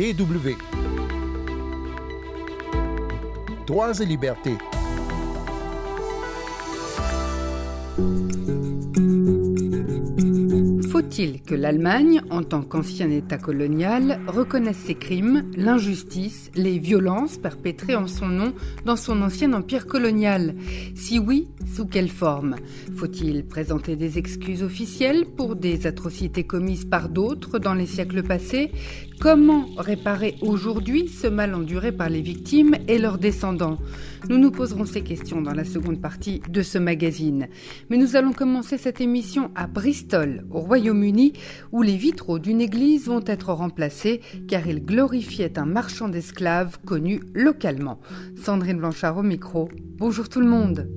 DW. Droits et libertés. Faut-il que l'Allemagne, en tant qu'ancien État colonial, reconnaisse ses crimes, l'injustice, les violences perpétrées en son nom dans son ancien empire colonial? Si oui, sous quelle forme? Faut-il présenter des excuses officielles pour des atrocités commises par d'autres dans les siècles passés? Comment réparer aujourd'hui ce mal enduré par les victimes et leurs descendants Nous nous poserons ces questions dans la seconde partie de ce magazine. Mais nous allons commencer cette émission à Bristol, au Royaume-Uni, où les vitraux d'une église vont être remplacés car ils glorifiaient un marchand d'esclaves connu localement. Sandrine Blanchard au micro. Bonjour tout le monde.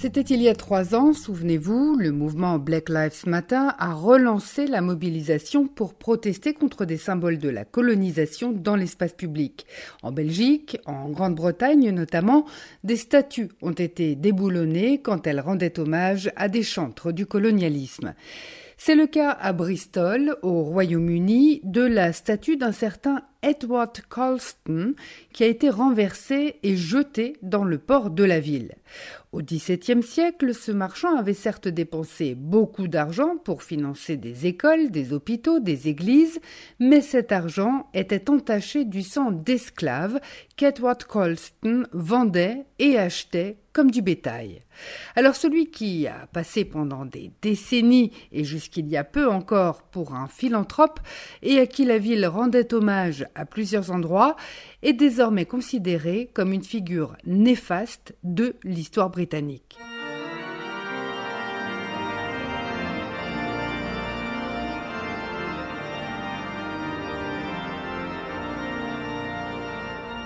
C'était il y a trois ans, souvenez-vous, le mouvement Black Lives Matter a relancé la mobilisation pour protester contre des symboles de la colonisation dans l'espace public. En Belgique, en Grande-Bretagne notamment, des statues ont été déboulonnées quand elles rendaient hommage à des chantres du colonialisme. C'est le cas à Bristol, au Royaume-Uni, de la statue d'un certain Edward Colston qui a été renversée et jetée dans le port de la ville. Au XVIIe siècle, ce marchand avait certes dépensé beaucoup d'argent pour financer des écoles, des hôpitaux, des églises, mais cet argent était entaché du sang d'esclaves qu'Edward Colston vendait et achetait comme du bétail. Alors celui qui a passé pendant des décennies et jusqu'il y a peu encore pour un philanthrope et à qui la ville rendait hommage à plusieurs endroits est désormais considéré comme une figure néfaste de l'histoire britannique.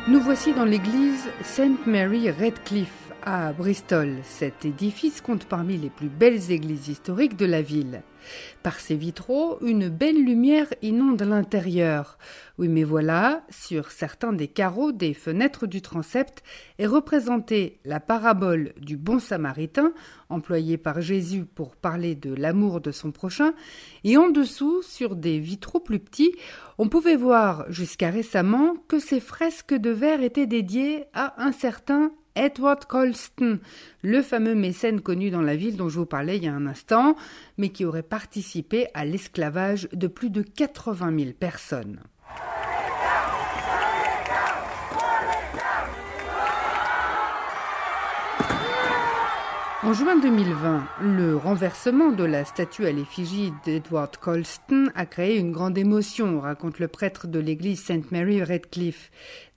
Nous voici dans l'église St Mary Redcliffe à Bristol. Cet édifice compte parmi les plus belles églises historiques de la ville. Par ses vitraux, une belle lumière inonde l'intérieur. Oui, mais voilà, sur certains des carreaux des fenêtres du transept est représentée la parabole du bon samaritain, employée par Jésus pour parler de l'amour de son prochain, et en dessous, sur des vitraux plus petits, on pouvait voir jusqu'à récemment que ces fresques de verre étaient dédiées à un certain Edward Colston, le fameux mécène connu dans la ville dont je vous parlais il y a un instant, mais qui aurait participé à l'esclavage de plus de 80 000 personnes. En juin 2020, le renversement de la statue à l'effigie d'Edward Colston a créé une grande émotion, raconte le prêtre de l'église St. Mary Redcliffe,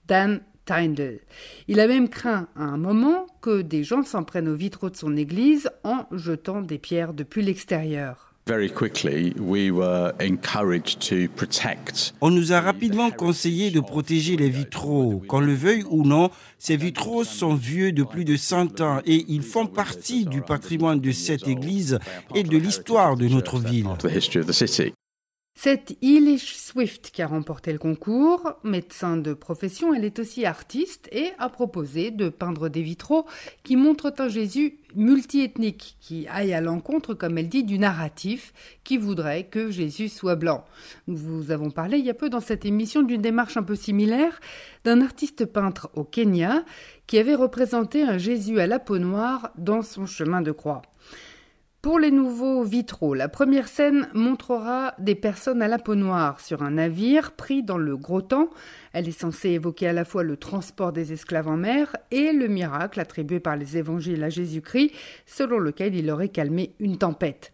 Dan Tyndall. Il a même craint à un moment que des gens s'en prennent aux vitraux de son église en jetant des pierres depuis l'extérieur. On nous a rapidement conseillé de protéger les vitraux. Qu'on le veuille ou non, ces vitraux sont vieux de plus de 100 ans et ils font partie du patrimoine de cette église et de l'histoire de notre ville. C'est Eilish Swift qui a remporté le concours. Médecin de profession, elle est aussi artiste et a proposé de peindre des vitraux qui montrent un Jésus multiethnique, qui aille à l'encontre, comme elle dit, du narratif qui voudrait que Jésus soit blanc. Nous vous avons parlé il y a peu dans cette émission d'une démarche un peu similaire d'un artiste peintre au Kenya qui avait représenté un Jésus à la peau noire dans son chemin de croix. Pour les nouveaux vitraux, la première scène montrera des personnes à la peau noire sur un navire pris dans le gros temps. Elle est censée évoquer à la fois le transport des esclaves en mer et le miracle attribué par les évangiles à Jésus-Christ, selon lequel il aurait calmé une tempête.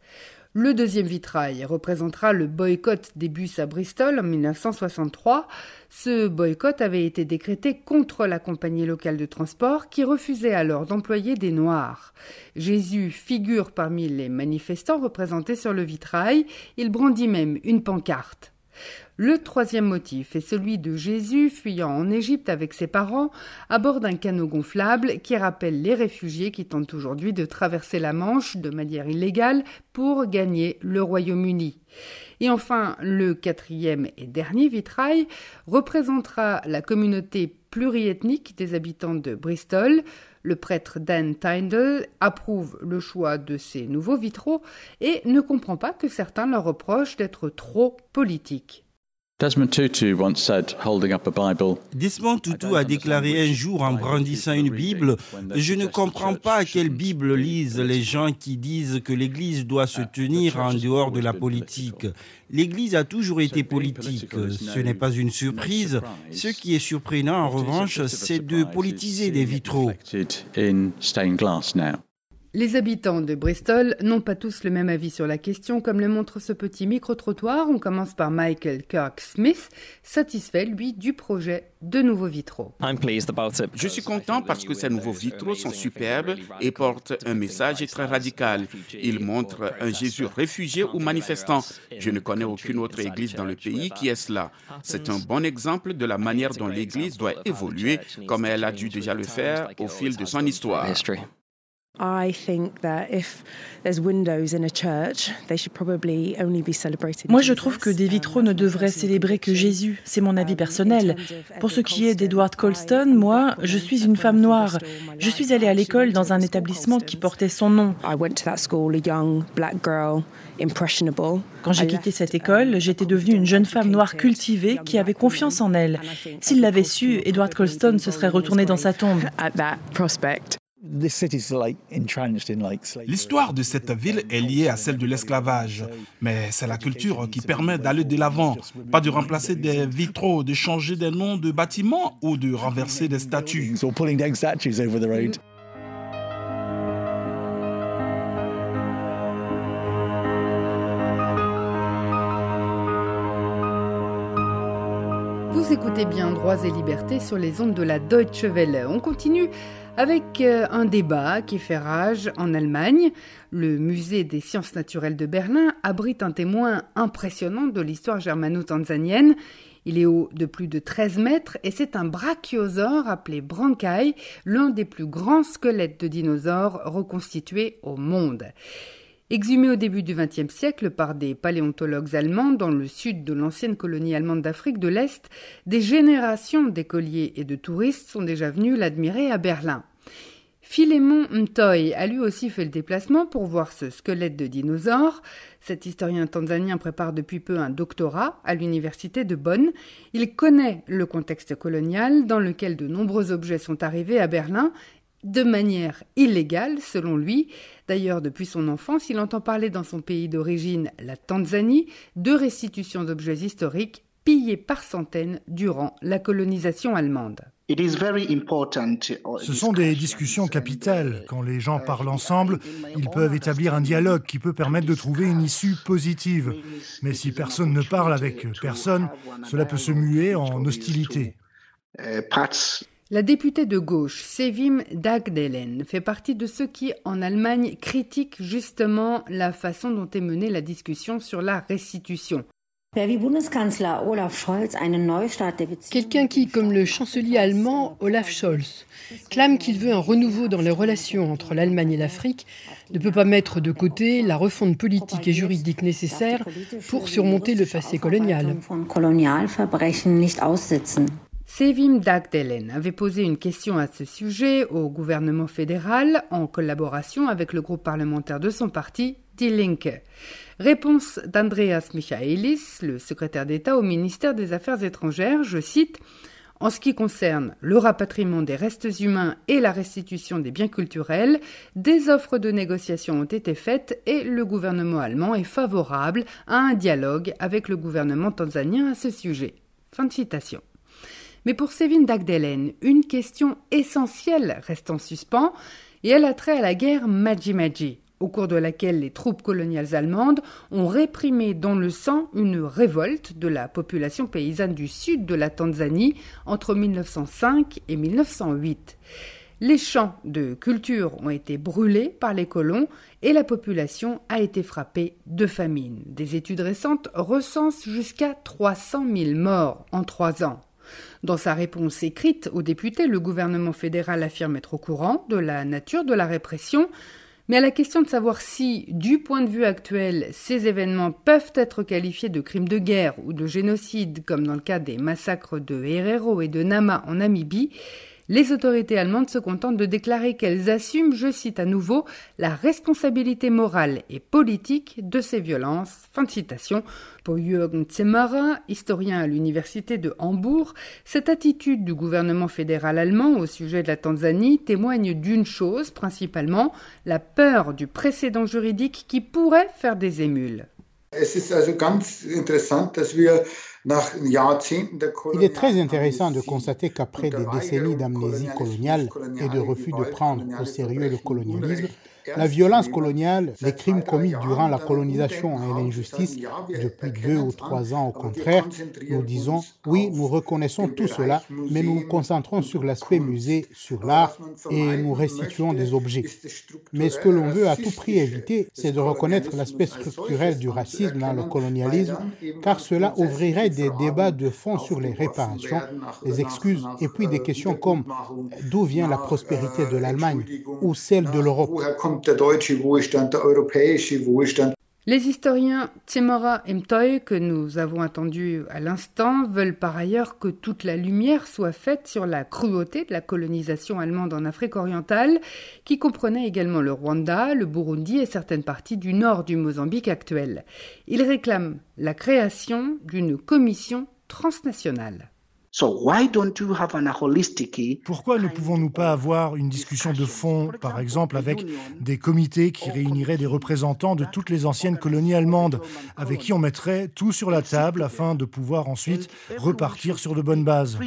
Le deuxième vitrail représentera le boycott des bus à Bristol en 1963. Ce boycott avait été décrété contre la compagnie locale de transport qui refusait alors d'employer des Noirs. Jésus figure parmi les manifestants représentés sur le vitrail. Il brandit même une pancarte. Le troisième motif est celui de Jésus fuyant en Égypte avec ses parents à bord d'un canot gonflable qui rappelle les réfugiés qui tentent aujourd'hui de traverser la Manche de manière illégale pour gagner le Royaume-Uni. Et enfin, le quatrième et dernier vitrail représentera la communauté pluriethnique des habitants de Bristol. Le prêtre Dan Tyndall approuve le choix de ces nouveaux vitraux et ne comprend pas que certains leur reprochent d'être trop politiques. Desmond Tutu a déclaré un jour en brandissant une Bible Je ne comprends pas quelle Bible lisent les gens qui disent que l'Église doit se tenir en dehors de la politique. L'Église a toujours été politique. Ce n'est pas une surprise. Ce qui est surprenant, en revanche, c'est de politiser des vitraux. Les habitants de Bristol n'ont pas tous le même avis sur la question, comme le montre ce petit micro-trottoir. On commence par Michael Kirk Smith, satisfait, lui, du projet de nouveaux vitraux. Je suis content parce que ces nouveaux vitraux sont superbes et portent un message très radical. Ils montrent un Jésus réfugié ou manifestant. Je ne connais aucune autre église dans le pays qui est cela. C'est un bon exemple de la manière dont l'église doit évoluer comme elle a dû déjà le faire au fil de son histoire. Moi, je trouve que des vitraux ne devraient célébrer que Jésus. C'est mon avis personnel. Pour ce qui est d'Edward Colston, moi, je suis une femme noire. Je suis allée à l'école dans un établissement qui portait son nom. Quand j'ai quitté cette école, j'étais devenue une jeune femme noire cultivée qui avait confiance en elle. S'il l'avait su, Edward Colston se serait retourné dans sa tombe. L'histoire de cette ville est liée à celle de l'esclavage, mais c'est la culture qui permet d'aller de l'avant, pas de remplacer des vitraux, de changer des noms de bâtiments ou de renverser des statues. Vous écoutez bien Droits et Libertés sur les ondes de la Deutsche Welle. On continue avec euh, un débat qui fait rage en Allemagne. Le musée des sciences naturelles de Berlin abrite un témoin impressionnant de l'histoire germano-tanzanienne. Il est haut de plus de 13 mètres et c'est un brachiosaure appelé Brankai, l'un des plus grands squelettes de dinosaures reconstitués au monde. Exhumé au début du XXe siècle par des paléontologues allemands dans le sud de l'ancienne colonie allemande d'Afrique de l'Est, des générations d'écoliers et de touristes sont déjà venus l'admirer à Berlin. Philémon Mtoy a lui aussi fait le déplacement pour voir ce squelette de dinosaure. Cet historien tanzanien prépare depuis peu un doctorat à l'université de Bonn. Il connaît le contexte colonial dans lequel de nombreux objets sont arrivés à Berlin de manière illégale, selon lui. D'ailleurs, depuis son enfance, il entend parler dans son pays d'origine, la Tanzanie, de restitutions d'objets historiques pillés par centaines durant la colonisation allemande. Ce sont des discussions capitales. Quand les gens parlent ensemble, ils peuvent établir un dialogue qui peut permettre de trouver une issue positive. Mais si personne ne parle avec personne, cela peut se muer en hostilité. La députée de gauche, Sevim Dagdelen, fait partie de ceux qui, en Allemagne, critiquent justement la façon dont est menée la discussion sur la restitution. Quelqu'un qui, comme le chancelier allemand Olaf Scholz, clame qu'il veut un renouveau dans les relations entre l'Allemagne et l'Afrique, ne peut pas mettre de côté la refonte politique et juridique nécessaire pour surmonter le passé colonial. Sevim Dagdelen avait posé une question à ce sujet au gouvernement fédéral en collaboration avec le groupe parlementaire de son parti, Die Linke. Réponse d'Andreas Michaelis, le secrétaire d'État au ministère des Affaires étrangères, je cite en ce qui concerne le rapatriement des restes humains et la restitution des biens culturels, des offres de négociation ont été faites et le gouvernement allemand est favorable à un dialogue avec le gouvernement tanzanien à ce sujet. Fin de citation. Mais pour Sévin Dagdelen, une question essentielle reste en suspens et elle a trait à la guerre Maji-Maji, au cours de laquelle les troupes coloniales allemandes ont réprimé dans le sang une révolte de la population paysanne du sud de la Tanzanie entre 1905 et 1908. Les champs de culture ont été brûlés par les colons et la population a été frappée de famine. Des études récentes recensent jusqu'à 300 000 morts en trois ans. Dans sa réponse écrite aux députés, le gouvernement fédéral affirme être au courant de la nature de la répression, mais à la question de savoir si, du point de vue actuel, ces événements peuvent être qualifiés de crimes de guerre ou de génocide, comme dans le cas des massacres de Herero et de Nama en Namibie, Les autorités allemandes se contentent de déclarer qu'elles assument, je cite à nouveau, la responsabilité morale et politique de ces violences. Fin de citation. Pour Jürgen Zemmerer, historien à l'université de Hambourg, cette attitude du gouvernement fédéral allemand au sujet de la Tanzanie témoigne d'une chose principalement, la peur du précédent juridique qui pourrait faire des émules. Il est très intéressant de constater qu'après des décennies d'amnésie coloniale et de refus de prendre au sérieux le colonialisme, la violence coloniale, les crimes commis durant la colonisation et l'injustice depuis deux ou trois ans au contraire, nous disons oui, nous reconnaissons tout cela, mais nous nous concentrons sur l'aspect musée, sur l'art et nous restituons des objets. Mais ce que l'on veut à tout prix éviter, c'est de reconnaître l'aspect structurel du racisme dans le colonialisme, car cela ouvrirait des débats de fond sur les réparations, les excuses et puis des questions comme d'où vient la prospérité de l'Allemagne ou celle de l'Europe? Les historiens Timora et Mtoy, que nous avons entendus à l'instant, veulent par ailleurs que toute la lumière soit faite sur la cruauté de la colonisation allemande en Afrique orientale, qui comprenait également le Rwanda, le Burundi et certaines parties du nord du Mozambique actuel. Ils réclament la création d'une commission transnationale. Pourquoi ne pouvons-nous pas avoir une discussion de fond, par exemple avec des comités qui réuniraient des représentants de toutes les anciennes colonies allemandes, avec qui on mettrait tout sur la table afin de pouvoir ensuite repartir sur de bonnes bases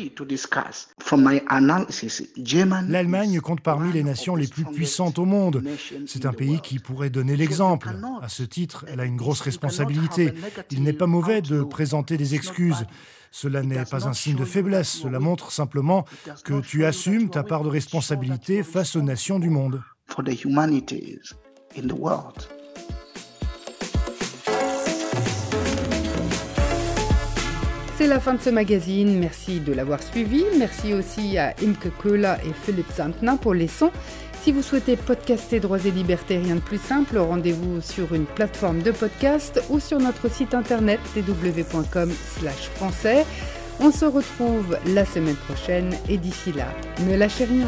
L'Allemagne compte parmi les nations les plus puissantes au monde. C'est un pays qui pourrait donner l'exemple. À ce titre, elle a une grosse responsabilité. Il n'est pas mauvais de présenter des excuses. Cela n'est pas un signe de faiblesse, cela montre simplement que tu assumes ta part de responsabilité face aux nations du monde. C'est la fin de ce magazine. Merci de l'avoir suivi. Merci aussi à Imke Köhler et Philippe Zantner pour les sons. Si vous souhaitez podcaster Droits et Libertés, rien de plus simple, rendez-vous sur une plateforme de podcast ou sur notre site internet www.com/français. On se retrouve la semaine prochaine et d'ici là, ne lâchez rien.